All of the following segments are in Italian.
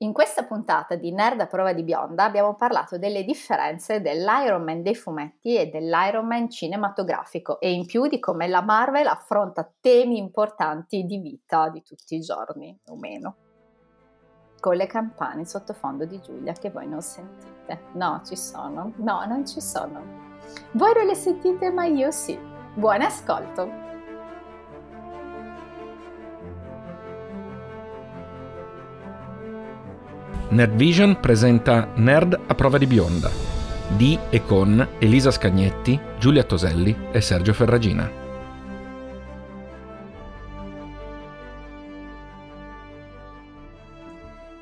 In questa puntata di Nerd a prova di bionda abbiamo parlato delle differenze dell'Iron Man dei fumetti e dell'Iron Man cinematografico e in più di come la Marvel affronta temi importanti di vita di tutti i giorni, o meno. Con le campane sottofondo di Giulia che voi non sentite. No, ci sono. No, non ci sono. Voi non le sentite, ma io sì. Buon ascolto! Nerdvision presenta Nerd a prova di bionda di e con Elisa Scagnetti, Giulia Toselli e Sergio Ferragina.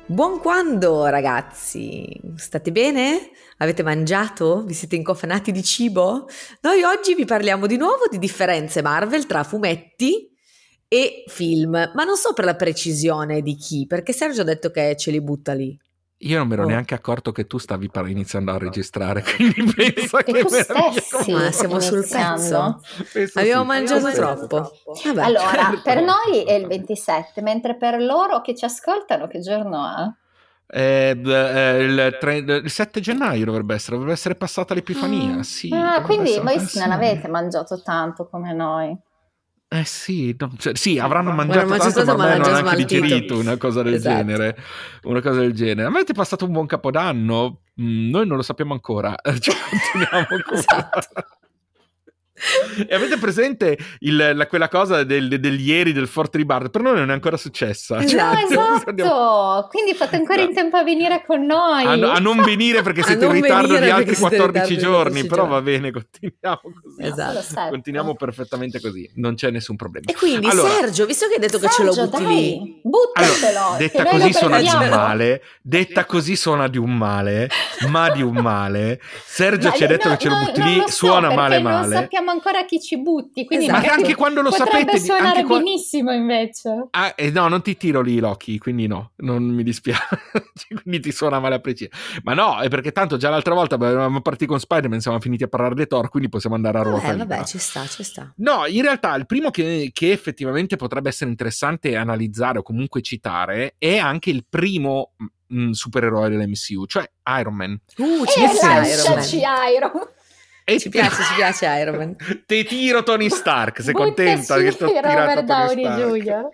Buon quando ragazzi! State bene? Avete mangiato? Vi siete incofanati di cibo? Noi oggi vi parliamo di nuovo di differenze Marvel tra fumetti e film, ma non so per la precisione di chi, perché Sergio ha detto che ce li butta lì. Io non mi ero oh. neanche accorto che tu stavi par- iniziando a registrare, quindi penso che tu stessi Ma siamo sul pezzo. Abbiamo sì, mangiato troppo. troppo. Vabbè, allora, certo. per noi è il 27, mentre per loro che ci ascoltano che giorno è? Eh, eh, il, tre, il, 7 gennaio dovrebbe essere, dovrebbe essere passata l'Epifania. Mm. Sì, ah, quindi voi non avete mangiato tanto come noi. Eh sì, no, cioè, sì, avranno mangiato Guarda, tanto, ma non hanno anche digerito una cosa del esatto. genere. Una cosa del genere. Avete passato un buon capodanno? Mm, noi non lo sappiamo ancora. Cioè, continuiamo così. esatto. E avete presente il, la, quella cosa del, del, ieri del Fort Ribard? Per noi non è ancora successa. No, cioè, esatto. Quindi fate ancora no. in tempo a venire con noi. A, a non venire perché siete in ritardo di altri 14 giorni. Però va bene, continuiamo così. Esatto. Continuiamo perfettamente così. Non c'è nessun problema. E quindi, allora, Sergio, visto che hai detto Sergio, che ce lo butti dai, lì, buttatelo. Allora, detta così suona di un male. Detta così suona di un male, ma di un male. Sergio ci ha detto che ce lo butti lì, suona male male. Non sappiamo ancora chi ci butti. Quindi esatto. Ma anche quando lo potrebbe sapete. suonare qua... benissimo invece. Ah, eh, no, non ti tiro lì Loki, quindi no, non mi dispiace. quindi ti suona male a preciso. Ma no, è perché tanto già l'altra volta avevamo partito con Spider-Man, siamo finiti a parlare di Thor, quindi possiamo andare a ruota. Eh, vabbè, ci sta, ci sta. No, in realtà il primo che, che effettivamente potrebbe essere interessante analizzare o comunque citare è anche il primo mh, supereroe dell'MCU, cioè Iron Man. Uh, ci eh, Iron Man. E ci piace, ci piace Iron Man. Te tiro Tony Stark, sei contenta che ti ho tirato Tony Stark?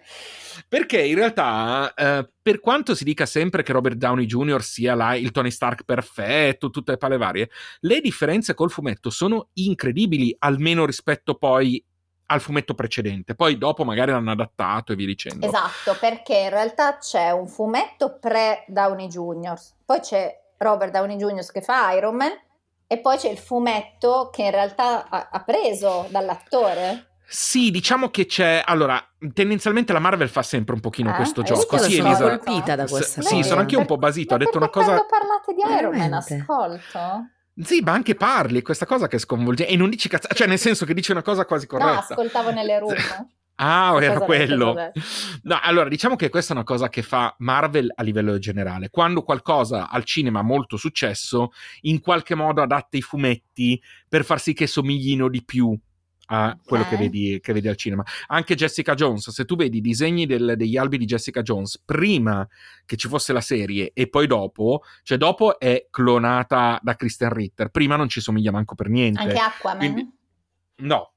Perché in realtà, eh, per quanto si dica sempre che Robert Downey Jr. sia là, il Tony Stark perfetto, tutte le pale varie, le differenze col fumetto sono incredibili, almeno rispetto poi al fumetto precedente. Poi dopo magari l'hanno adattato e via dicendo. Esatto, perché in realtà c'è un fumetto pre-Downey Jr., poi c'è Robert Downey Jr. che fa Iron Man e poi c'è il fumetto che in realtà ha, ha preso dall'attore. Sì, diciamo che c'è. Allora, tendenzialmente la Marvel fa sempre un pochino eh? questo eh, gioco. Sì, sono Elisa... colpita da questa. S- sì, sono anche un po' basito. Ha detto una cosa. Quando parlate di Iron Man, ascolto. Sì, ma anche parli, questa cosa che sconvolge. E non dici cazzo. Cioè, nel senso che dici una cosa quasi corretta. No, ascoltavo nelle room. Ah, era quello. No, allora diciamo che questa è una cosa che fa Marvel a livello generale. Quando qualcosa al cinema ha molto successo, in qualche modo adatta i fumetti per far sì che somiglino di più a quello okay. che, vedi, che, vedi, al cinema. Anche Jessica Jones, se tu vedi i disegni del, degli albi di Jessica Jones prima che ci fosse la serie e poi dopo, cioè dopo è clonata da Kristen Ritter, prima non ci somiglia manco per niente. Anche Aquaman? Quindi, no,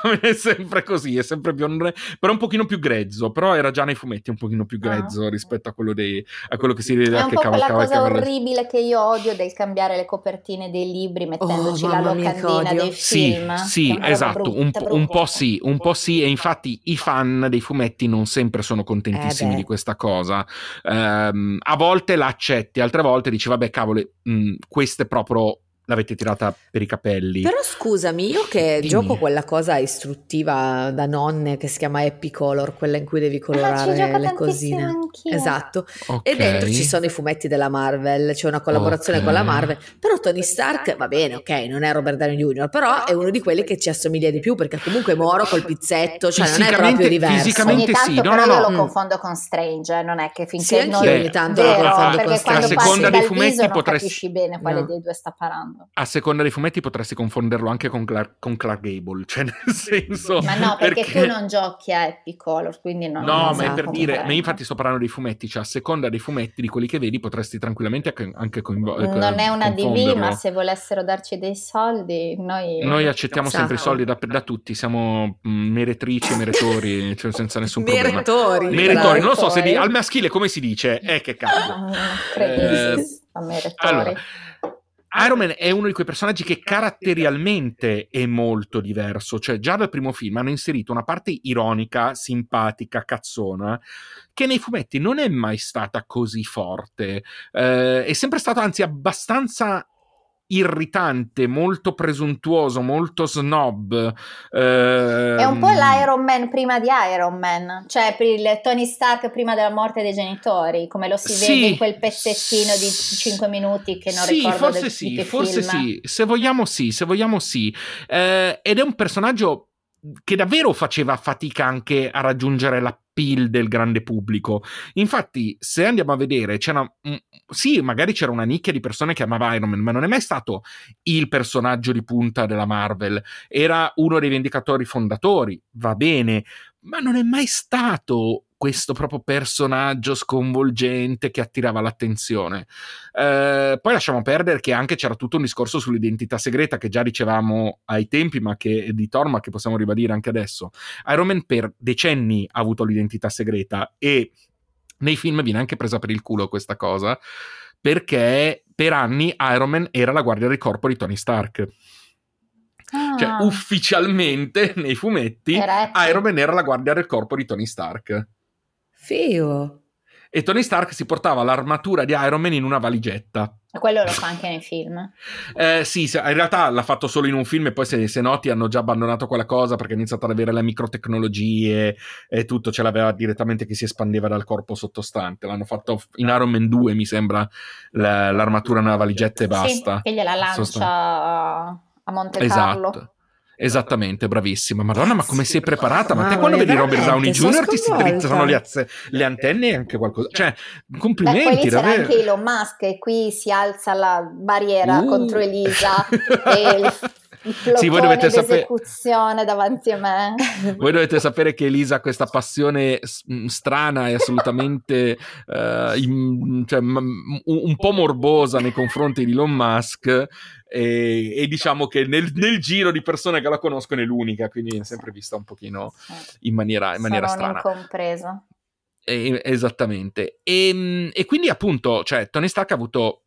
come è sempre così, è sempre biondone, però un pochino più grezzo, però era già nei fumetti un pochino più ah. grezzo ah. rispetto a quello, dei, a quello, che si vede È un po' cosa orribile che io odio del cambiare le copertine dei libri mettendoci oh, la locandina dei film. Sì, sì esatto, brutta, un, un, po' sì, un po' sì, e infatti i fan dei fumetti non sempre sono contentissimi eh di questa cosa. Um, a volte la accetti, altre volte dici vabbè cavolo, mh, queste proprio l'avete tirata per i capelli. Però scusami, io che Dimmi. gioco quella cosa istruttiva da nonne che si chiama Happy Color, quella in cui devi colorare ah, le cosine. Anch'io. Esatto. Okay. E dentro ci sono i fumetti della Marvel, c'è una collaborazione okay. con la Marvel. Però Tony Stark va bene, ok, non è Robert Downey Jr., però è uno di quelli che ci assomiglia di più perché comunque Moro col pizzetto, cioè non è proprio diverso. Fisicamente ogni tanto sì, no, no, no. io lo confondo con Strange, non è che finché sì, non ogni tanto lo confondo con Strange. Perché quando passi dal viso potresti... non capisci bene quale no. dei due sta parlando. A seconda dei fumetti potresti confonderlo anche con Clark, con Clark Gable, cioè nel senso... Ma no, perché, perché... tu non giochi a Happy Color, quindi non... No, non ma è per dire, ma infatti sto parlando dei fumetti, cioè a seconda dei fumetti, di quelli che vedi, potresti tranquillamente anche coinvolgere. Non è una DV, ma se volessero darci dei soldi, noi... Noi accettiamo sempre i soldi da, da tutti, siamo mm, meretrici e meretori, cioè senza nessun problema. Meretori. Meretori, non lo so se di, al maschile come si dice, eh che cazzo. Ah, eh, allora, Iron Man è uno di quei personaggi che caratterialmente è molto diverso, cioè già dal primo film hanno inserito una parte ironica, simpatica, cazzona, che nei fumetti non è mai stata così forte, eh, è sempre stato anzi abbastanza irritante, molto presuntuoso, molto snob. Eh, è un po' l'Iron Man prima di Iron Man, cioè il Tony Stark prima della morte dei genitori, come lo si sì, vede in quel pezzettino di 5 minuti che non sì, ricordo forse del, sì, forse film. sì, se vogliamo sì, se vogliamo sì. Eh, ed è un personaggio che davvero faceva fatica anche a raggiungere la appeal del grande pubblico. Infatti, se andiamo a vedere, c'era. Sì, magari c'era una nicchia di persone che amava Iron Man, ma non è mai stato il personaggio di punta della Marvel. Era uno dei vendicatori fondatori, va bene, ma non è mai stato questo proprio personaggio sconvolgente che attirava l'attenzione. Eh, poi lasciamo perdere che anche c'era tutto un discorso sull'identità segreta che già dicevamo ai tempi, ma che di Thor, che possiamo ribadire anche adesso. Iron Man per decenni ha avuto l'identità segreta e nei film viene anche presa per il culo questa cosa perché per anni Iron Man era la guardia del corpo di Tony Stark. Cioè, ah. Cioè, ufficialmente nei fumetti Iron Man era la guardia del corpo di Tony Stark. Figo. E Tony Stark si portava l'armatura di Iron Man in una valigetta. E quello lo fa anche nei film. Eh, sì, in realtà l'ha fatto solo in un film e poi se, se, noti hanno già abbandonato quella cosa perché ha iniziato ad avere le microtecnologie e tutto, ce l'aveva direttamente che si espandeva dal corpo sottostante. L'hanno fatto in Iron Man 2, mi sembra, la, l'armatura nella valigetta e basta. Sì, che gliela lancia a Monte Carlo. Esatto. Esattamente, bravissima. Madonna, ma come sei preparata? Ma te quando vedi Robert Downey Jr. ti si drizzano le, le, antenne e anche qualcosa. Cioè, complimenti. Beh, poi lì c'era anche Elon Musk e qui si alza la barriera uh. contro Elisa e sì, voi dovete sapere davanti a me. Voi dovete sapere che Elisa ha questa passione strana e assolutamente uh, in, cioè, m- un po' morbosa nei confronti di Elon Musk e, e diciamo che nel, nel, giro di persone che la conoscono è l'unica, quindi è sempre vista un pochino in maniera, in maniera strana. incompreso. E, esattamente. E, e quindi appunto, cioè, Tony Stark ha avuto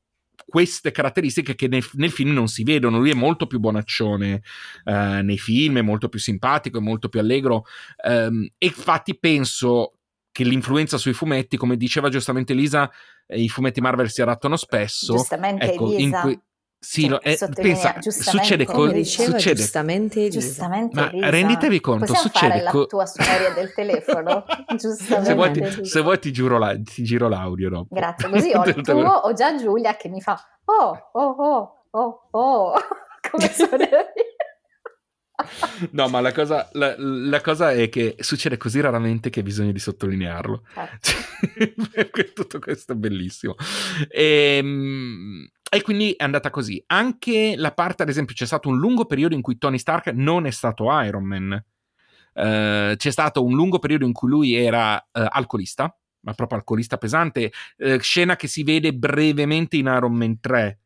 queste caratteristiche che nel, nel, film non si vedono. Lui è molto più bonaccione eh, nei film, è molto più simpatico, è molto più allegro. Ehm, e infatti penso che l'influenza sui fumetti, come diceva giustamente Lisa, eh, i fumetti Marvel si adattano spesso. Giustamente, ecco, Elisa. In que- sì, lo, eh, pensa, succede con diceva, succede. giustamente. Giustamente Ma Elisa. renditevi conto, Possiamo succede fare co- la tua suoneria del telefono? giustamente se vuoi, ti, se vuoi ti, giuro la, ti giro l'audio dopo. Grazie, così ho il tuo, ho già Giulia che mi fa oh, oh, oh, oh, oh, come suoneria. No, ma la cosa, la, la cosa, è che succede così raramente che hai bisogno di sottolinearlo. Eh. Tutto questo è bellissimo. E, ehm, e, quindi è andata così. Anche la parte, ad esempio, c'è stato un lungo periodo in cui Tony Stark non è stato Iron Man. Uh, c'è stato un lungo periodo in cui lui era uh, alcolista, ma proprio alcolista pesante, uh, scena che si vede brevemente in Iron Man 3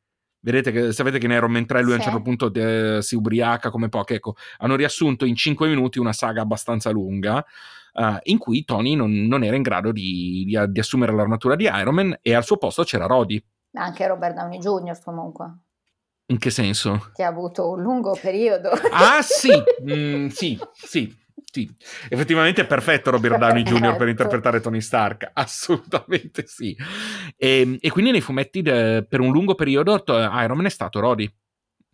Vedete che sapete che in Iron Man 3 lui sì. a un certo punto eh, si ubriaca come poche. Ecco, hanno riassunto in 5 minuti una saga abbastanza lunga. Uh, in cui Tony non, non, era in grado di, di, di, assumere l'armatura di Iron Man e al suo posto c'era Rhodey. Anche Robert Downey Jr. comunque. In che senso? Che ha avuto un lungo periodo. Ah sì, mm, sì, sì. Sì, effettivamente è perfetto Robert Downey Jr. per interpretare Tony Stark, assolutamente sì. E, ehm, e quindi nei fumetti de, per un lungo periodo Iron Man è stato Rhodey.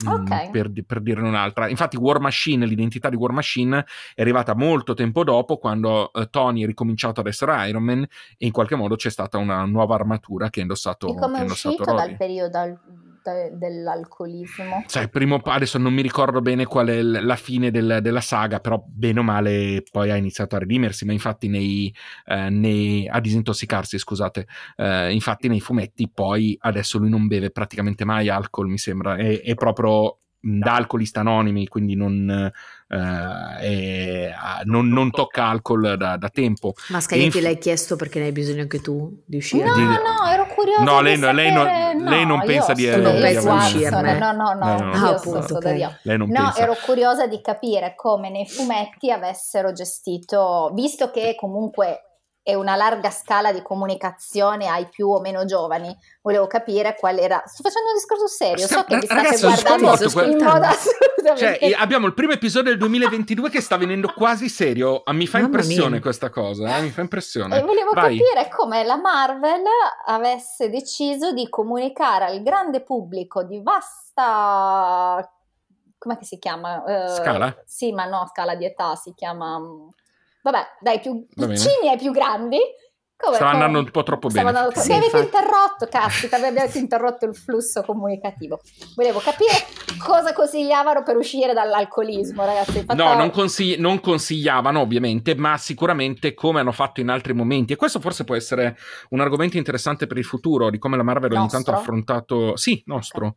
Mm, okay. Per, per dirne un'altra, infatti, War Machine, l'identità di War Machine è arrivata molto tempo dopo, quando uh, Tony è ricominciato ad essere Iron Man, e in qualche modo c'è stata una nuova armatura che ha indossato. E come è uscito dal periodo de- dell'alcolismo. Cioè, primo, adesso non mi ricordo bene qual è la fine del, della saga, però bene o male poi ha iniziato a redimersi, ma infatti nei, eh, nei a disintossicarsi, scusate, eh, infatti nei fumetti poi adesso lui non beve praticamente mai alcol, mi sembra, è, è proprio da alcolista anonimi, quindi non, eh, è, non, non, tocca alcol da, da tempo. Ma Scaglietti inf- l'hai chiesto perché ne hai bisogno anche tu di uscire? No, di... no, ero curiosa No, lei, lei, non, no, lei non pensa di, non di pensa uscirne. No, no, no, no, ah, appunto, okay. Lei non no pensa. ero curiosa di capire come nei fumetti avessero gestito, visto che comunque e una larga scala di comunicazione ai più o meno giovani. Volevo capire qual era. Sto facendo un discorso serio, so che vi state Ragazzi, guardando in modo assolutamente. Cioè, abbiamo il primo episodio del 2022 che sta venendo quasi serio. Ah, mi fa Mamma impressione mia. questa cosa, eh? mi fa impressione. E volevo Vai. capire come la Marvel avesse deciso di comunicare al grande pubblico di vasta. Com'è che si chiama? Eh, Scala? Sì, ma no, scala di età si chiama. Vabbè, dai più piccini ai più grandi. Come, Stava come- andando un po' troppo Stava bene. andando troppo- Sì, mi avete interrotto, caspita, mi avete interrotto il flusso comunicativo. Volevo capire cosa consigliavano per uscire dall'alcolismo, ragazzi. Infatti, No, non, consigli- non consigliavano ovviamente, ma sicuramente come hanno fatto in altri momenti. E questo forse può essere un argomento interessante per il futuro, di come la Marvel ogni tanto ha Nostro? affrontato... Sì, nostro.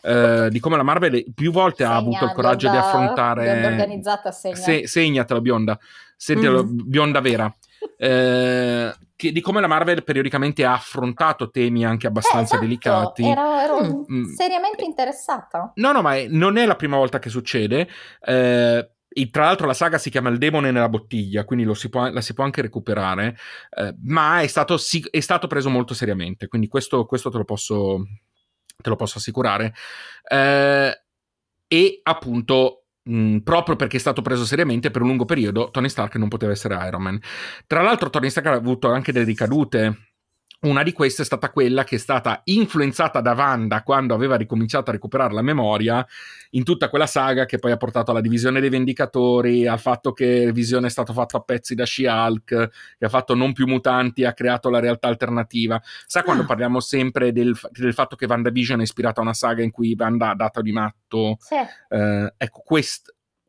Eh, di come la Marvel più volte ha Segna, avuto il coraggio di bionda- affrontare... bionda organizzata segna. Se- segnatela bionda, Sentilo, Mm. bionda vera. Eh, che- di come la Marvel periodicamente ha affrontato temi anche abbastanza Eh, esatto, delicati. Ero, ero Mm. seriamente interessata. No, no, ma è- non è la prima volta che succede. Eh, tra l'altro la saga si chiama Il demone nella bottiglia, quindi lo si può- la si può anche recuperare, eh, ma è stato, si- è stato preso molto seriamente, quindi questo, questo te, lo posso, te lo posso assicurare. Eh, e appunto, mh, proprio perché è stato preso seriamente per un lungo periodo, Tony Stark non poteva essere Iron Man. Tra l'altro Tony Stark ha avuto anche delle ricadute. Una di queste è stata quella che è stata influenzata da Wanda quando aveva ricominciato a recuperare la memoria in tutta quella saga che poi ha portato alla divisione dei Vendicatori, al fatto che Visione è stato fatto a pezzi da She-Hulk, che ha fatto non più mutanti, ha creato la realtà alternativa. Sa quando Ah. parliamo sempre del, del fatto che WandaVision è ispirata a una saga in cui Wanda ha dato di matto? Sì. Eh, ecco,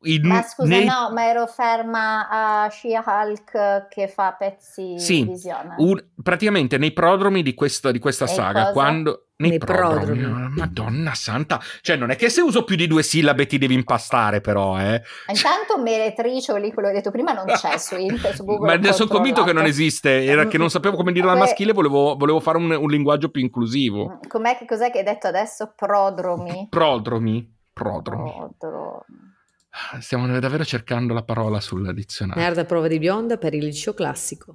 questo... Ma scusa, no, ma ero ferma a She-Hulk che fa pezzi Sì, di visione. Un- praticamente nei prodromi di questa, di questa E saga, cosa? quando nei, Nei prodromi, prodromi. Madonna santa, cioè non è che se uso più di due sillabe ti devi impastare, però, eh. Intanto meretrice, lì quello che ho detto prima, non c'è su internet, su Google. Ma ne sono convinto che non esiste, era che non sapevo come al Que- maschile, volevo, volevo fare un, un linguaggio più inclusivo. Mm, Com'è che cos'è che hai detto adesso? Prodromi. Prodromi, prodromi. Prodromi. Stiamo davvero cercando la parola sul dizionario. Nerd a prova di bionda per il liceo classico.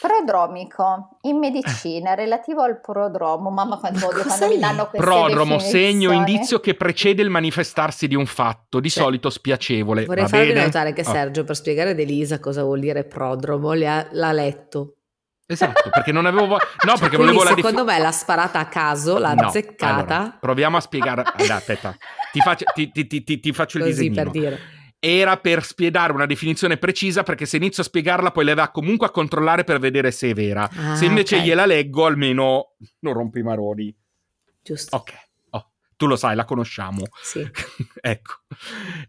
Prodromico in medicina relativo al prodromo. Mamma quanto odio quando mi danno queste Prodromo, segno, indizio che precede il manifestarsi di un fatto, di Sì. solito spiacevole. Vorrei Va farvi bene? notare che Oh. Sergio, per spiegare ad Elisa cosa vuol dire prodromo, le ha- l'ha letto. Esatto, perché non avevo... vo- No, perché Quindi volevo la secondo me l'ha sparata a caso, l'ha No, azzeccata. allora, proviamo a spiegare. Dai, aspetta, ti faccio, ti, ti- ti- ti- faccio il Così disegnino. per dire. Era per spiegare una definizione precisa, perché se inizio a spiegarla, poi le va comunque a controllare per vedere se è vera. Ah, se invece ok. gliela leggo, almeno non rompi i maroni. Giusto. Ok, oh, tu lo sai, la conosciamo. Sì. ecco.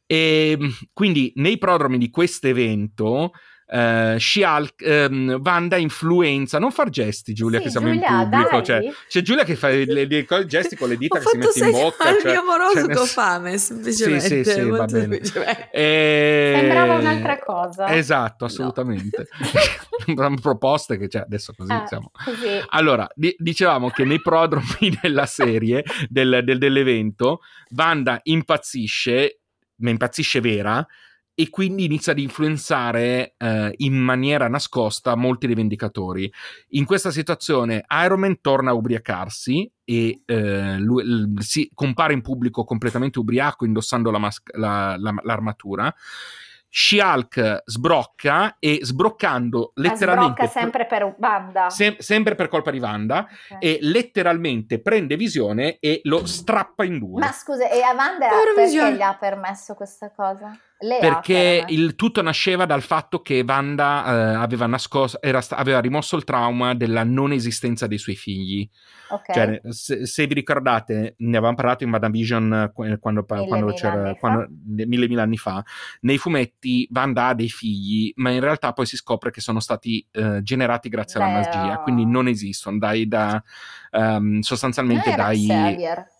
E, quindi nei prodromi di questo evento. Eh, She-Hulk, ehm, Wanda influenza, non far gesti Giulia Sì, che siamo Giulia, in pubblico, cioè, c'è Giulia che fa i le- le- i gesti con le dita che si mette in bocca. segnare cioè- il mio amoroso cioè, ho fame, semplicemente. Sì, sì, sì, va bene. semplicemente. Eh, Sembrava un'altra cosa. Esatto, assolutamente. Sembrano proposte che cioè, adesso così Eh, siamo. così. Allora, di- dicevamo che nei prodromi della serie, del- del- dell'evento, Wanda impazzisce, ma impazzisce vera, e quindi inizia ad influenzare eh, in maniera nascosta molti dei Vendicatori. In questa situazione Iron Man torna a ubriacarsi e eh, lui- l- si compare in pubblico completamente ubriaco indossando la mas- la- la- l'armatura. She-Hulk sbrocca e sbroccando Ma letteralmente sbrocca sempre per banda. Sem- sempre per colpa di Wanda Ok. e letteralmente prende visione e lo strappa in due. Ma scusa, e a Wanda Povera perché visione. gli ha permesso questa cosa? Le perché il tutto nasceva dal fatto che Wanda eh, aveva, nascosto, era, aveva rimosso il trauma della non esistenza dei suoi figli. Okay. Cioè, se, se, vi ricordate, ne avevamo parlato in WandaVision quando, mille, quando mille c'era quando, mille, mille anni fa. Nei fumetti Wanda ha dei figli, ma in realtà poi si scopre che sono stati uh, generati grazie Beh, alla magia, quindi non esistono. Dai, da, um, sostanzialmente dai. Xavier.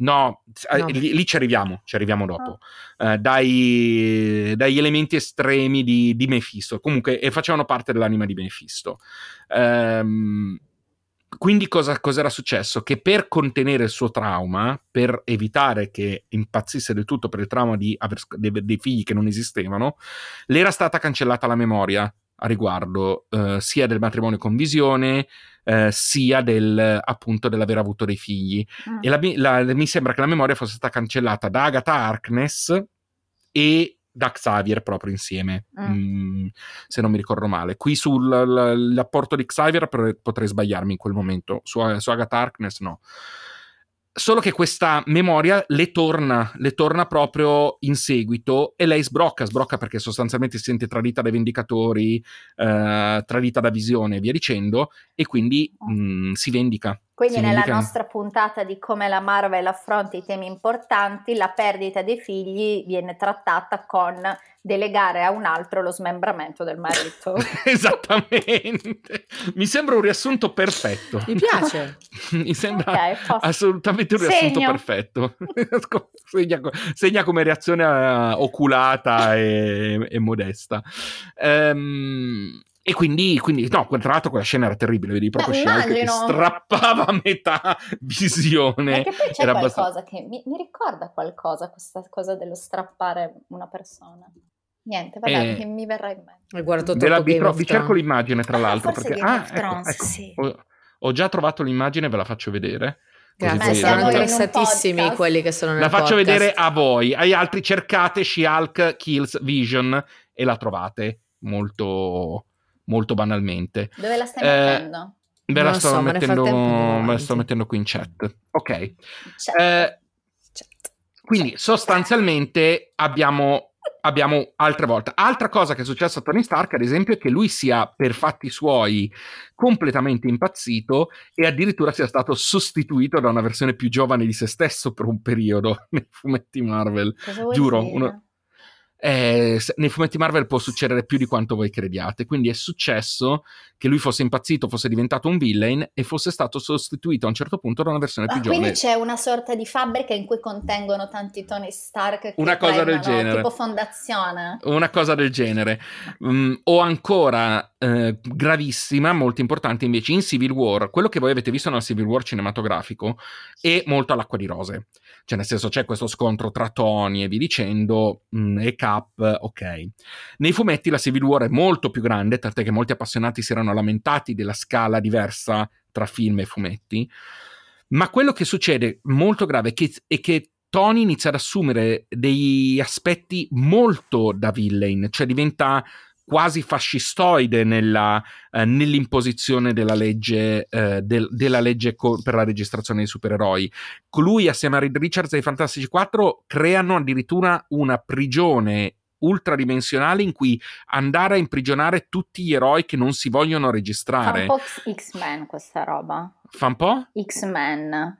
No, eh, no. Lì, lì, ci arriviamo, ci arriviamo dopo. Oh. Uh, dai, dagli elementi estremi di, di Mephisto. Comunque, e facevano parte dell'anima di Mephisto. Um, quindi cosa, cosa, era successo? Che per contenere il suo trauma, per evitare che impazzisse del tutto per il trauma di aver dei, dei figli che non esistevano, le era stata cancellata la memoria a riguardo uh, sia del matrimonio con visione eh, sia del, appunto dell'aver avuto dei figli. Mm. E la, la, mi sembra che la memoria fosse stata cancellata da Agatha Harkness e da Xavier proprio insieme, mm. Mm, se non mi ricordo male. Qui sull'apporto di Xavier potrei sbagliarmi in quel momento, su, su Agatha Harkness no. Solo che questa memoria le torna, le torna proprio in seguito e lei sbrocca, sbrocca perché sostanzialmente si sente tradita dai vendicatori, eh, tradita da visione e via dicendo, e quindi mh, mm, si vendica. Quindi si nella nostra puntata di come la Marvel affronta i temi importanti, la perdita dei figli viene trattata con delegare a un altro lo smembramento del marito. Esattamente. Mi sembra un riassunto perfetto. Mi piace. Mi sembra okay, assolutamente un riassunto segno. perfetto. segna, segna, come reazione uh, oculata e, e modesta. Um, e quindi, quindi, no, tra l'altro quella scena era terribile, vedi proprio She-Hulk che strappava a metà visione. Perché poi c'è era qualcosa abbastanza... che mi, mi, ricorda qualcosa, questa cosa dello strappare una persona. Niente, vabbè, eh, mi verrà in mente. Hai guardato Della, vi, vi cerco l'immagine, tra ah, l'altro. Perché, ah, ecco, ecco, sì. ho, ho, già trovato l'immagine, ve la faccio vedere. Grazie, sono interessatissimi in quelli che sono nel La faccio podcast. vedere a voi. Agli altri cercate She-Hulk Kills Vision e la trovate molto molto banalmente. Dove la stai eh, mettendo? Ve la, sto so, mettendo, me la sto mettendo qui in chat. Ok. Chat. Eh, chat. Quindi sostanzialmente abbiamo, abbiamo altre volte. Altra cosa che è successa a Tony Stark, ad esempio, è che lui sia per fatti suoi completamente impazzito e addirittura sia stato sostituito da una versione più giovane di se stesso per un periodo nei fumetti Marvel. Giuro, uno, eh, nei fumetti Marvel può succedere più di quanto voi crediate. Quindi è successo che lui fosse impazzito, fosse diventato un villain e fosse stato sostituito a un certo punto da una versione più giovane. Quindi c'è una sorta di fabbrica in cui contengono tanti Tony Stark. una cosa del genere. Tipo fondazione. Una cosa del genere. Um, o ancora eh, gravissima, molto importante invece in Civil War, quello che voi avete visto nel Civil War cinematografico è molto all'acqua di rose. Cioè, nel senso, c'è questo scontro tra Tony e vi dicendo, mh, mm, e Cap, ok. Nei fumetti la Civil War è molto più grande, tant'è che molti appassionati si erano lamentati della scala diversa tra film e fumetti. Ma quello che succede molto grave è che, è che Tony inizia ad assumere degli aspetti molto da villain, cioè diventa quasi fascistoide nella, eh, nell'imposizione della legge, eh, del, della legge co- per la registrazione dei supereroi. Lui, assieme a Reed Richards e i Fantastici 4, creano addirittura una prigione ultradimensionale in cui andare a imprigionare tutti gli eroi che non si vogliono registrare. Fa un po' X-Men questa roba. Fa un po'? X-Men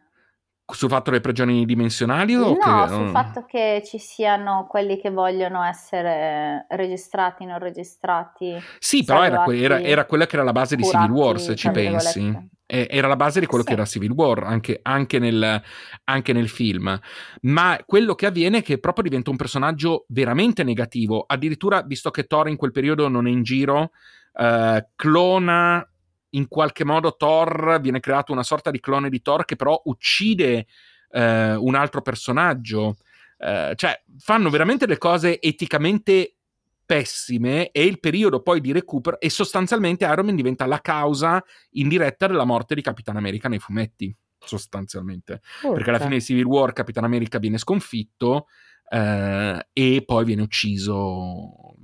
sul fatto delle prigioni dimensionali? O no, che, sul um... fatto che ci siano quelli che vogliono essere registrati, non registrati. Sì, però era, que- era, era, quella che era la base di Civil War, se ci pensi. Era la base di quello sì. che era Civil War, anche, anche, nel, anche, nel, film. Ma quello che avviene è che proprio diventa un personaggio veramente negativo. Addirittura, visto che Thor in quel periodo non è in giro, uh, clona in qualche modo Thor viene creato una sorta di clone di Thor che però uccide eh, un altro personaggio. Eh, cioè, fanno veramente le cose eticamente pessime e il periodo poi di recupero e sostanzialmente Iron Man diventa la causa indiretta della morte di Capitan America nei fumetti sostanzialmente Urca. perché alla fine di Civil War Capitan America viene sconfitto eh, e poi viene ucciso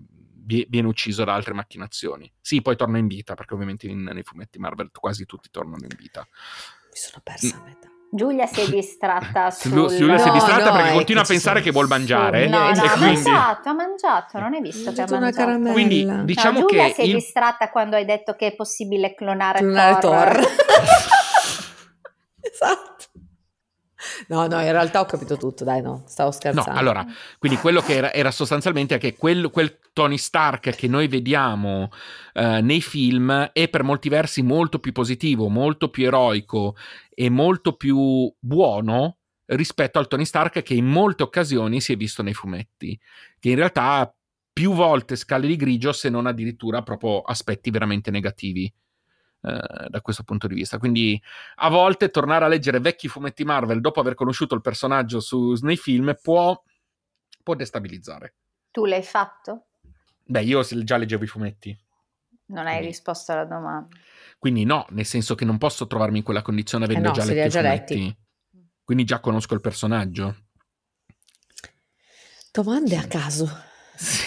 viene ucciso da altre macchinazioni. Sì, poi torna in vita, perché ovviamente in, nei fumetti Marvel quasi tutti tornano in vita. Mi sono persa a metà. Giulia si è distratta sul... Giulia si è distratta no, perché continua a pensare che vuol mangiare. No, no, quindi... ha mangiato, ha mangiato, non hai visto che ha mangiato. una caramella. Quindi diciamo no, Giulia che... si è il... distratta quando hai detto che è possibile clonare, clonare Thor. Thor. esatto. No, no, in realtà ho capito tutto, dai, no, stavo scherzando. No, allora, quindi quello che era, era sostanzialmente che quel, quel, Tony Stark che noi vediamo eh, nei film è per molti versi molto più positivo, molto più eroico e molto più buono rispetto al Tony Stark che in molte occasioni si è visto nei fumetti, che in realtà ha più volte scale di grigio se non addirittura proprio aspetti veramente negativi. Eh, da questo punto di vista. Quindi a volte tornare a leggere vecchi fumetti Marvel dopo aver conosciuto il personaggio su, nei film può, può destabilizzare. Tu l'hai fatto? Beh, io già leggevo i fumetti. Non hai quindi. risposto alla domanda. Quindi no, nel senso che non posso trovarmi in quella condizione avendo eh no, già letto i già fumetti. Letti. Quindi già conosco il personaggio. Domande a caso. Sì.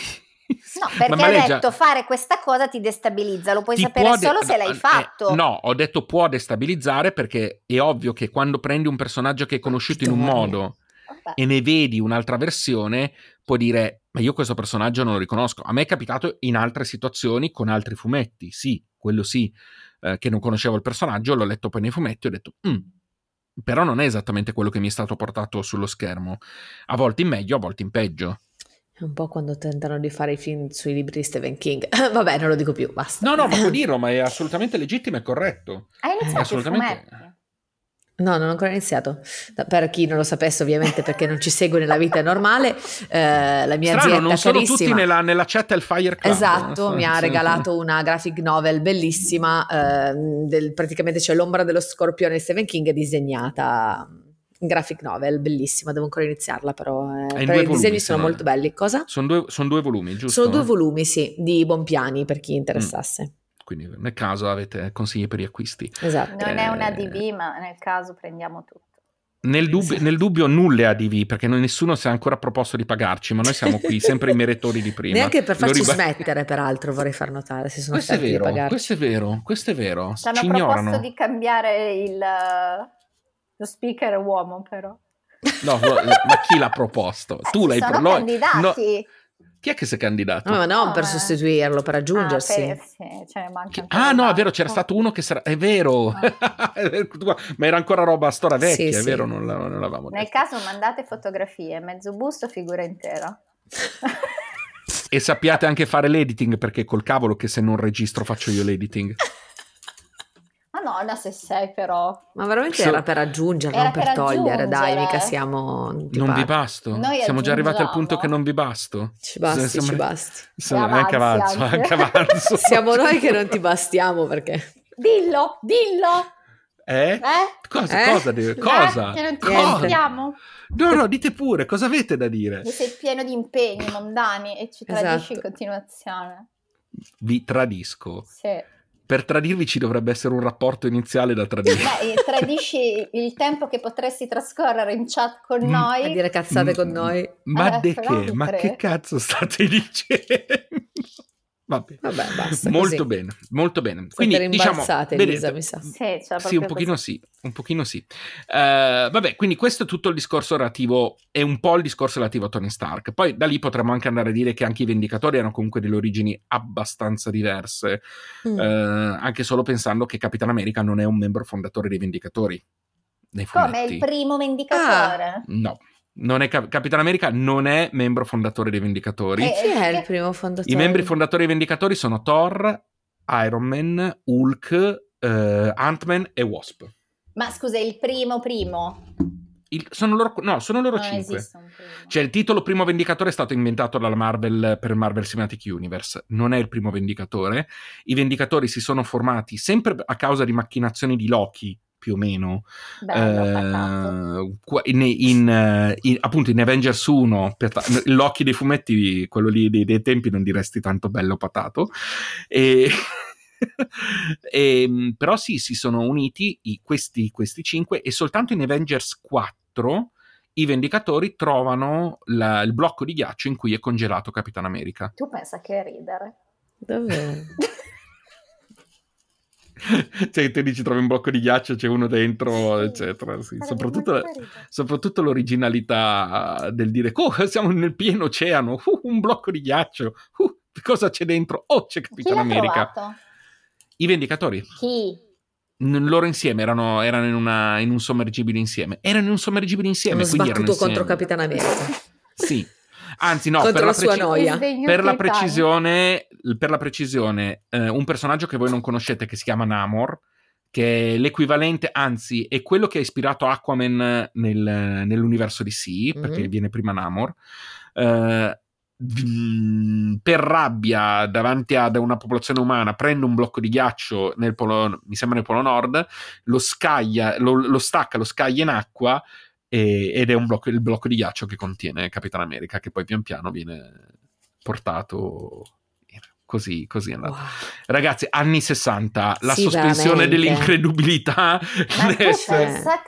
No, perché hai detto fare questa cosa ti destabilizza, lo puoi sapere de- solo se l'hai eh, fatto. Eh, no, ho detto può destabilizzare perché è ovvio che quando prendi un personaggio che hai conosciuto in un modo Vabbè. e ne vedi un'altra versione, puoi dire ma io questo personaggio non lo riconosco. A me è capitato in altre situazioni con altri fumetti, sì, quello sì, eh, che non conoscevo il personaggio, l'ho letto poi nei fumetti e ho detto mm, però non è esattamente quello che mi è stato portato sullo schermo. A volte in meglio, a volte in peggio. È un po' quando tentano di fare i film sui libri di Stephen King. Vabbè, non lo dico più, basta. No, no, ma puoi dirlo, ma è assolutamente legittimo e corretto. Hai iniziato assolutamente... No, non ho ancora iniziato. Per chi non lo sapesse, ovviamente, perché non ci segue nella vita normale, eh, la mia Strano, azienda non sono carissima, tutti nella, nella chat Hellfire Club. Esatto, mi ha regalato una graphic novel bellissima, eh, del, praticamente c'è l'ombra dello scorpione di Stephen King disegnata graphic novel, bellissima, devo ancora iniziarla però, eh, però i volumi, disegni sono molto belli. Cosa? Sono due, sono due, volumi, giusto? Sono due volumi, sì, di Bonpiani per chi interessasse. Mm. Quindi nel caso avete consigli per gli acquisti. Esatto. Non eh, è una ADV, ma nel caso prendiamo tutto. Nel dubbio, nel dubbio, nulle ADV perché noi, nessuno si è ancora proposto di pagarci, ma noi siamo qui sempre i meretori di prima. Neanche per farci riba- smettere, peraltro, vorrei far notare. Se sono questo, è vero, questo è vero, questo è vero. Ci hanno proposto di cambiare il, lo speaker uomo, però. No, ma chi l'ha proposto? Eh, tu l'hai proposto? No, candidati. No. Chi è che si è candidato? No, ma non no, per eh. sostituirlo, per aggiungersi. Ah, per, sì, cioè ah no, è vero, c'era stato uno che sarà... È vero, ma era ancora roba storia vecchia, sì, è sì. vero, non, non l'avevamo Nel detto. caso mandate fotografie, mezzo busto, figura intera. e sappiate anche fare l'editing, perché col cavolo che se non registro faccio io l'editing. Madonna, se sei però. Ma veramente so, era per aggiungere, non per, per togliere, dai, mica siamo... Non vi basto? Noi Siamo già arrivati al punto che non vi basto? Ci basti, siamo, ci basti. Siamo, anche avanzo, anche, avanzo. siamo noi che non ti bastiamo perché... Dillo, dillo! Eh? eh? Cosa? Eh? Cosa? Dire? cosa? Eh? Che non ti bastiamo? No, no, dite pure, cosa avete da dire? Tu sei pieno di impegni mondani e ci tradisci esatto. in continuazione. Vi tradisco. Sì per tradirvi ci dovrebbe essere un rapporto iniziale da tradire. Beh, tradisci il tempo che potresti trascorrere in chat con mm. noi. A dire cazzate mm. con noi. Ma eh, de che? Ma che cazzo state dicendo? Vabbè. Vabbè, basta. Molto così. bene, molto bene. Siete quindi diciamo, Elisa, mi sa. Sì, sì un pochino così. sì, un pochino sì. Uh, vabbè, quindi questo è tutto il discorso relativo, è un po' il discorso relativo a Tony Stark. Poi da lì potremmo anche andare a dire che anche i Vendicatori hanno comunque delle origini abbastanza diverse, mm. uh, anche solo pensando che Capitan America non è un membro fondatore dei Vendicatori. Come il primo Vendicatore? Ah. No. Non è Cap- Capitan America non è membro fondatore dei Vendicatori. E chi è il primo fondatore? I membri fondatori dei Vendicatori sono Thor, Iron Man, Hulk, uh, Ant-Man e Wasp. Ma scusa, il primo primo? Il, sono loro, no, sono loro non cinque. Cioè, il titolo primo Vendicatore è stato inventato dalla Marvel per Marvel Cinematic Universe. Non è il primo Vendicatore. I Vendicatori si sono formati sempre a causa di macchinazioni di Loki, più o meno Bello, uh, in, in, in, appunto in Avengers 1 l'occhio dei fumetti quello lì dei, dei, tempi non diresti tanto bello patato. E, e, però sì si sono uniti i, questi, questi cinque e soltanto in Avengers 4 i Vendicatori trovano la, il blocco di ghiaccio in cui è congelato Capitan America. Tu pensa che ridere. Davvero cioè, te dici trovi un blocco di ghiaccio, c'è uno dentro, sì, eccetera. Sì. Soprattutto, soprattutto, l'originalità del dire, oh, siamo nel pieno oceano, uh, un blocco di ghiaccio, uh, cosa c'è dentro? Oh, c'è Capitano America. Trovato? I Vendicatori. Chi? loro insieme erano, erano in, una, in, un sommergibile insieme. Erano in un sommergibile insieme. Hanno sbattuto contro Capitano America. sì. Anzi, no, per la, preci- per, la precisione, per la precisione, eh, un personaggio che voi non conoscete che si chiama Namor, che è l'equivalente, anzi, è quello che ha ispirato Aquaman nel, nell'universo DC, mm-hmm. perché viene prima Namor. Eh, per rabbia davanti ad una popolazione umana prende un blocco di ghiaccio nel polo, mi sembra nel polo nord, lo scaglia, lo, lo stacca, lo scaglia in acqua e, ed è un blocco, il blocco di ghiaccio che contiene Capitan America che poi pian piano viene portato così, così è andato. Wow. Ragazzi, anni 60, la sì, sospensione veramente. dell'incredibilità. Ma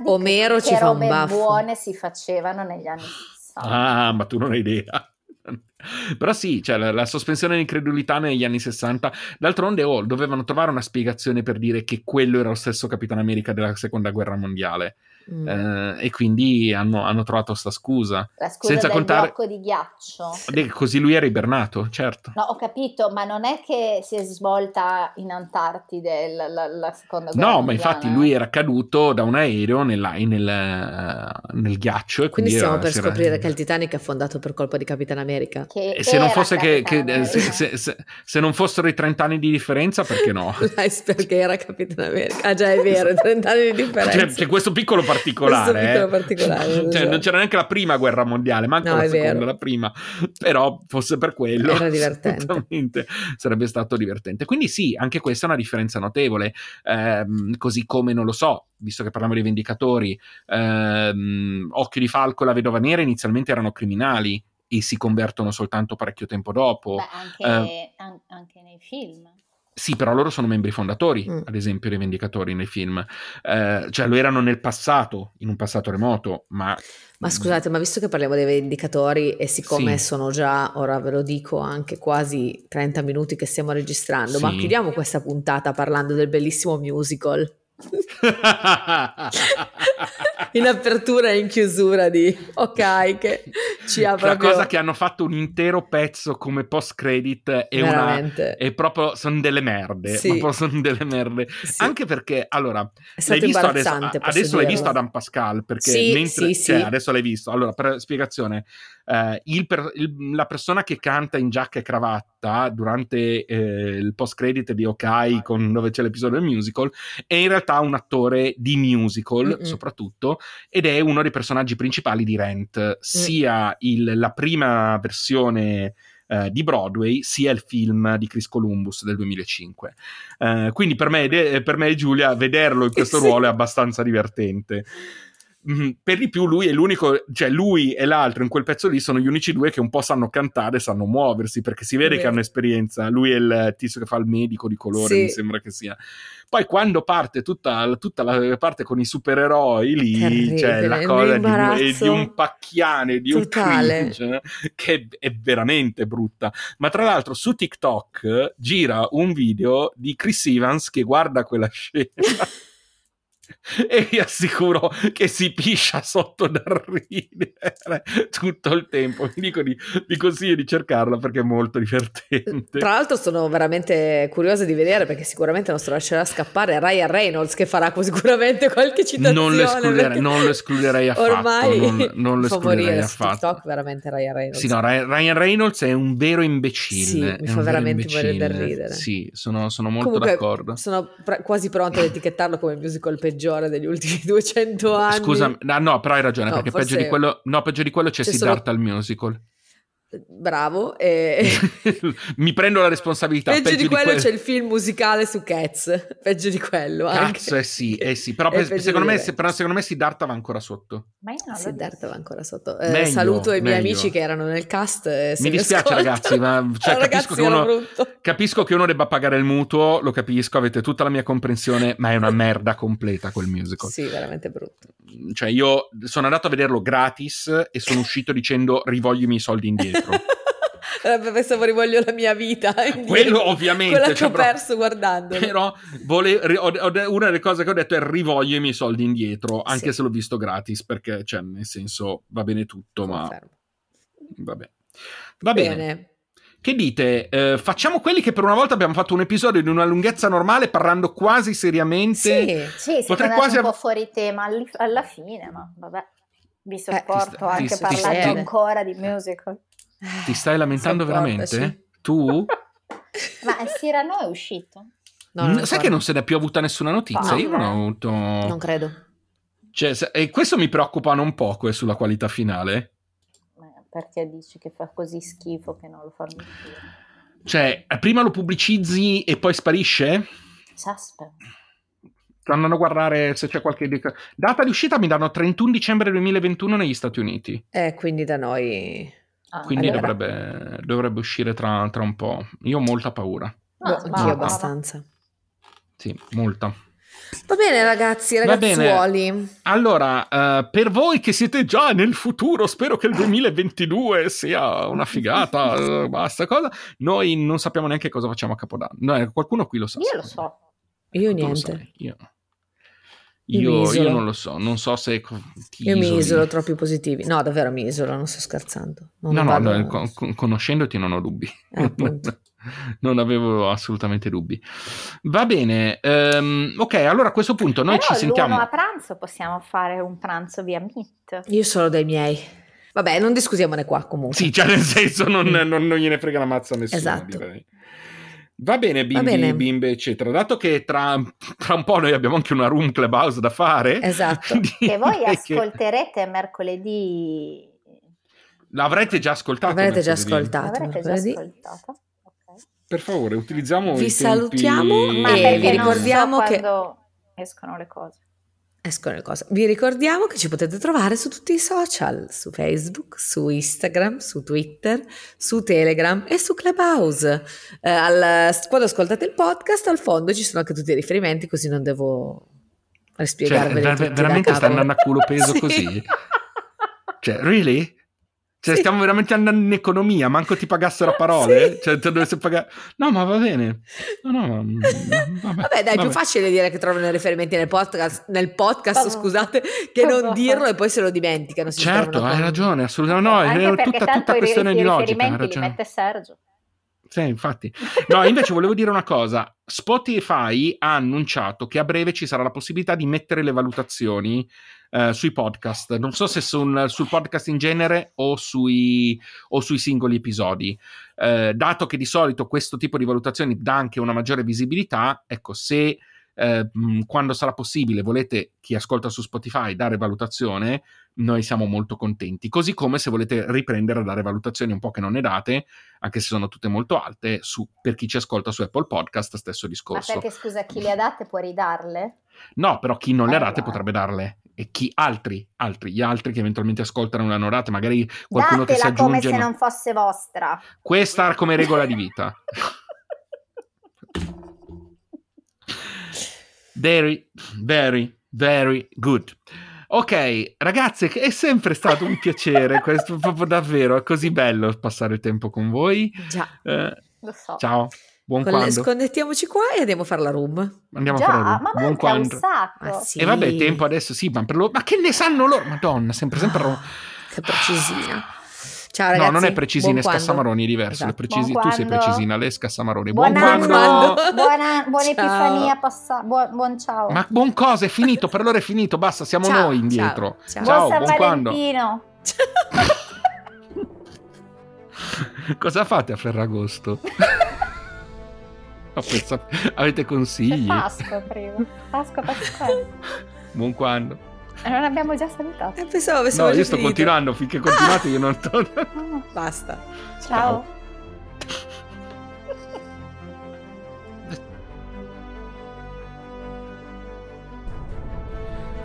Omero ci fa un baffo. buone si facevano negli anni 60. Ah, ma tu non hai idea. Però sì, cioè, la, la, sospensione dell'incredulità negli anni 60, d'altronde oh, dovevano trovare una spiegazione per dire che quello era lo stesso Capitano America della seconda guerra mondiale. Mm. Eh, e quindi hanno, hanno trovato questa scusa. La scusa senza del contare... blocco di ghiaccio. Così lui era ibernato, certo. No, ho capito, ma non è che si è svolta in Antartide la, la, la seconda guerra No, mondiale. ma infatti lui era caduto da un aereo nella, nel, nel, ghiaccio. E quindi, quindi stiamo era, per scoprire era... che il Titanic è affondato per colpa di Capitan America. Che se non fosse che, che se, se, se, se, non fossero i 30 anni di differenza, perché no? perché era Capitan America. Ah già, è vero, 30 anni di differenza. C'è, c'è questo piccolo particolare. Questo eh? particolare. cioè, non c'era neanche la prima guerra mondiale, manco no, la seconda, vero. la prima. Però fosse per quello. Era divertente. sarebbe stato divertente. Quindi sì, anche questa è una differenza notevole. Eh, così come, non lo so, visto che parliamo di vendicatori, ehm, Occhio di Falco e la Vedova Nera inizialmente erano criminali e si convertono soltanto parecchio tempo dopo. Beh, anche, eh, an- anche nei film. Sì, però loro sono membri fondatori, mm. ad esempio, dei Vendicatori nei film. Eh, cioè, lo erano nel passato, in un passato remoto, ma... Ma scusate, ma visto che parliamo dei Vendicatori e siccome sì. sono già, ora ve lo dico, anche quasi 30 minuti che stiamo registrando, sì. ma chiudiamo questa puntata parlando del bellissimo musical. in apertura e in chiusura di ok che ci ha proprio la cosa che hanno fatto un intero pezzo come post credit è una è proprio sono delle merde sì. sono delle merde. Sì. anche perché allora l'hai visto adesso, adesso l'hai visto Adam Pascal perché sì, mentre sì, cioè, adesso l'hai visto. Allora per spiegazione eh, il per, il, la persona che canta in giacca e cravatta durante eh, il post credit di Ok con, dove c'è l'episodio del musical è in realtà un attore di musical Mm-mm. soprattutto ed è uno dei personaggi principali di Rent mm. sia il, la prima versione Uh, di Broadway sia il film di Chris Columbus del 2005. Uh, quindi per me, per me e Giulia vederlo in questo sì. ruolo è abbastanza divertente. Mm, per di più lui è l'unico, cioè lui e l'altro in quel pezzo lì sono gli unici due che un po' sanno cantare, sanno muoversi, perché si vede che hanno esperienza. Lui è il tizio che fa il medico di colore, sì. mi sembra che sia. Poi quando parte tutta, tutta la parte con i supereroi lì, Terribile, c'è la cosa di, di, un pacchiane, di Totale. un cringe, che è veramente brutta. Ma tra l'altro su TikTok gira un video di Chris Evans che guarda quella scena. e vi assicuro che si piscia sotto da ridere tutto il tempo. Vi dico di, vi consiglio di cercarla perché è molto divertente. Tra l'altro sono veramente curiosa di vedere perché sicuramente non se lo lascerà scappare Ryan Reynolds che farà sicuramente qualche citazione. Non lo escluderei, non lo escluderei affatto. Ormai non, non lo escluderei affatto. TikTok veramente Ryan Reynolds. Sì, no, Ryan Reynolds è un vero imbecille. Sì, mi fa veramente morire da ridere. Sì, sono, sono molto Comunque, d'accordo. Sono pr- quasi pronta ad etichettarlo come musical peggiore peggiore degli ultimi 200 anni. Scusa, no, no però hai ragione, no, perché peggio di, quello, no, peggio di quello c'è, c'è Siddhartha solo... al musical. Bravo. E... Mi prendo la responsabilità. Peggio, peggio di, quello di quello c'è il film musicale su Cats. Peggio di quello. Cazzo, eh sì, eh sì. Però, per, secondo me, se, però secondo me Siddhartha va ancora sotto. Ma io non Siddhartha va ancora sotto. Eh, meglio, saluto i miei meglio. amici che erano nel cast. Eh, mi dispiace, ragazzi, ma cioè, capisco, che uno, capisco, che uno, debba pagare il mutuo. Lo capisco, avete tutta la mia comprensione, ma è una merda completa quel musical. Sì, veramente brutto. Cioè, io sono andato a vederlo gratis e sono uscito dicendo rivoglio i miei soldi indietro. Pensavo rivoglio la mia vita. Quello ovviamente. Quella che ho cioè, perso guardando. Però vole, una delle cose che ho detto è rivoglio i miei soldi indietro, anche sì. se l'ho visto gratis, perché cioè, nel senso va bene tutto, ma... Vabbè. Va bene. bene. Che dite? Eh, facciamo quelli che per una volta abbiamo fatto un episodio di una lunghezza normale parlando quasi seriamente. Sì, sì, Potrei quasi un po' fuori tema alla fine, ma vabbè. Vi sopporto eh, anche parlando ancora di musical. Ti stai lamentando veramente? Tu? Ma Cyrano è uscito? No, non sai che non se ne è più avuta nessuna notizia? No, Io non ho avuto... Non credo. Cioè, e questo mi preoccupa non poco eh, sulla qualità finale. Perché dici che fa così schifo che non lo fanno più? Cioè, prima lo pubblicizzi e poi sparisce? Suspect. Sto andando a guardare se c'è qualche data di uscita mi danno 31 dicembre 2021 negli Stati Uniti. Eh, quindi da noi... Ah, quindi allora. dovrebbe, dovrebbe, uscire tra, tra, un po'. Io ho molta paura. No, anch'io abbastanza. Sì, molta. Va bene ragazzi, ragazzuoli. Bene. Allora, uh, per voi che siete già nel futuro, spero che il 2022 sia una figata, uh, basta cosa. Noi non sappiamo neanche cosa facciamo a Capodanno. No, qualcuno qui lo sa. Io lo so. Io niente. Io. Io, io, non lo so, non so se ti Io isoli. mi isolo troppi positivi. No, davvero mi isolo, non sto scherzando. Non no, no, no con, conoscendoti non ho dubbi. Eh, non avevo assolutamente dubbi. Va bene, um, ok, allora a questo punto noi Però ci sentiamo. a pranzo possiamo fare un pranzo via Meet. Io solo dei miei. Vabbè, non discutiamone qua comunque. Sì, cioè nel senso non, non, non gliene frega la mazza a nessuno. Esatto. Direi. Va bene, bimbi, Va bene. bimbe, eccetera. Dato che tra, tra, un po' noi abbiamo anche una room clubhouse da fare. Esatto. che voi ascolterete che... mercoledì. L'avrete già ascoltato. L'avrete già ascoltato. L'avrete già ascoltato. Per favore, utilizziamo Vi salutiamo tempi... e vi ricordiamo so che escono le cose. Escono le cose. Vi ricordiamo che ci potete trovare su tutti i social, su Facebook, su Instagram, su Twitter, su Telegram e su Clubhouse. Eh, al, quando ascoltate il podcast, al fondo ci sono anche tutti i riferimenti, così non devo rispiegarveli cioè, ver- Veramente stai andando a culo peso sì. così? Cioè, really? Cioè, sì. stiamo veramente andando in economia, manco ti pagassero a parole. Sì. Cioè, te dovessi pagare. No, ma va bene. No, no, vabbè, vabbè, dai, è più facile dire che trovano i riferimenti nel podcast, nel podcast scusate, che non dirlo e poi se lo dimenticano. certo, hai ragione, assolutamente. No, è tutta, tutta questione di logica. I riferimenti li mette Sergio. Sì, infatti. No, invece volevo dire una cosa. Spotify ha annunciato che a breve ci sarà la possibilità di mettere le valutazioni eh, sui podcast. Non so se sul, sul podcast in genere o sui, o sui singoli episodi. Eh, dato che di solito questo tipo di valutazioni dà anche una maggiore visibilità, ecco, se eh, quando sarà possibile volete chi ascolta su Spotify dare valutazione, noi siamo molto contenti. Così come se volete riprendere a dare valutazioni un po' che non ne date, anche se sono tutte molto alte, su, per chi ci ascolta su Apple Podcast, stesso discorso. Ma perché scusa, chi le ha date può ridarle? No, però chi non le ha date eh, potrebbe darle. E chi altri, altri, gli altri che eventualmente ascoltano hanno date, magari qualcuno Datela che si aggiunge. come se non fosse vostra. Questa come regola di vita. very, very, very good. Ok, ragazze, è sempre stato un piacere, questo proprio davvero, è così bello passare il tempo con voi. Già, eh, lo so. Ciao. Buon Con quando. Sconnettiamoci qua e andiamo a fare la room. Andiamo Già, a fare la room. Ma Buon quando. un sacco. sì. E vabbè, tempo adesso sì, ma, per loro... ma che ne sanno loro? Madonna, sempre, sempre... Oh, che precisina. Ciao ragazzi. No, non è precisina, è scassamaroni, è diverso. Esatto. Precisi... tu sei precisina, lei è scassamaroni. Buon, buon anno, buona, buona epifania, passa... buon, buon, ciao. Ma buon cosa, è finito, per loro è finito, basta, siamo ciao, noi indietro. Ciao, ciao. buon, buon quando. Cosa fate a Ferragosto? Penso... avete consigli? Pasqua prima. Pasqua, Pasqua. Buon quando. Eh, non abbiamo già salutato. Eh, pensavo No, io sto finito. continuando, finché continuate ah! io non torno. Basta. Ciao. Ciao.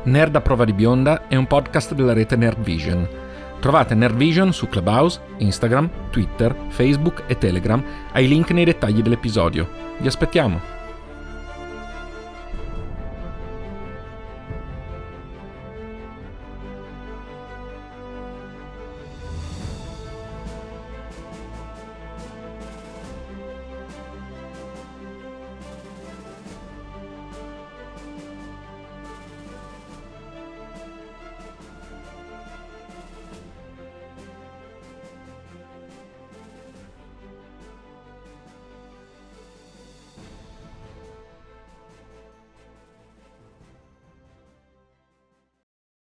Nerd a prova di bionda è un podcast della rete Nerd Vision. Trovate Nerd Vision su Clubhouse, Instagram, Twitter, Facebook e Telegram ai link nei dettagli dell'episodio. Vi aspettiamo!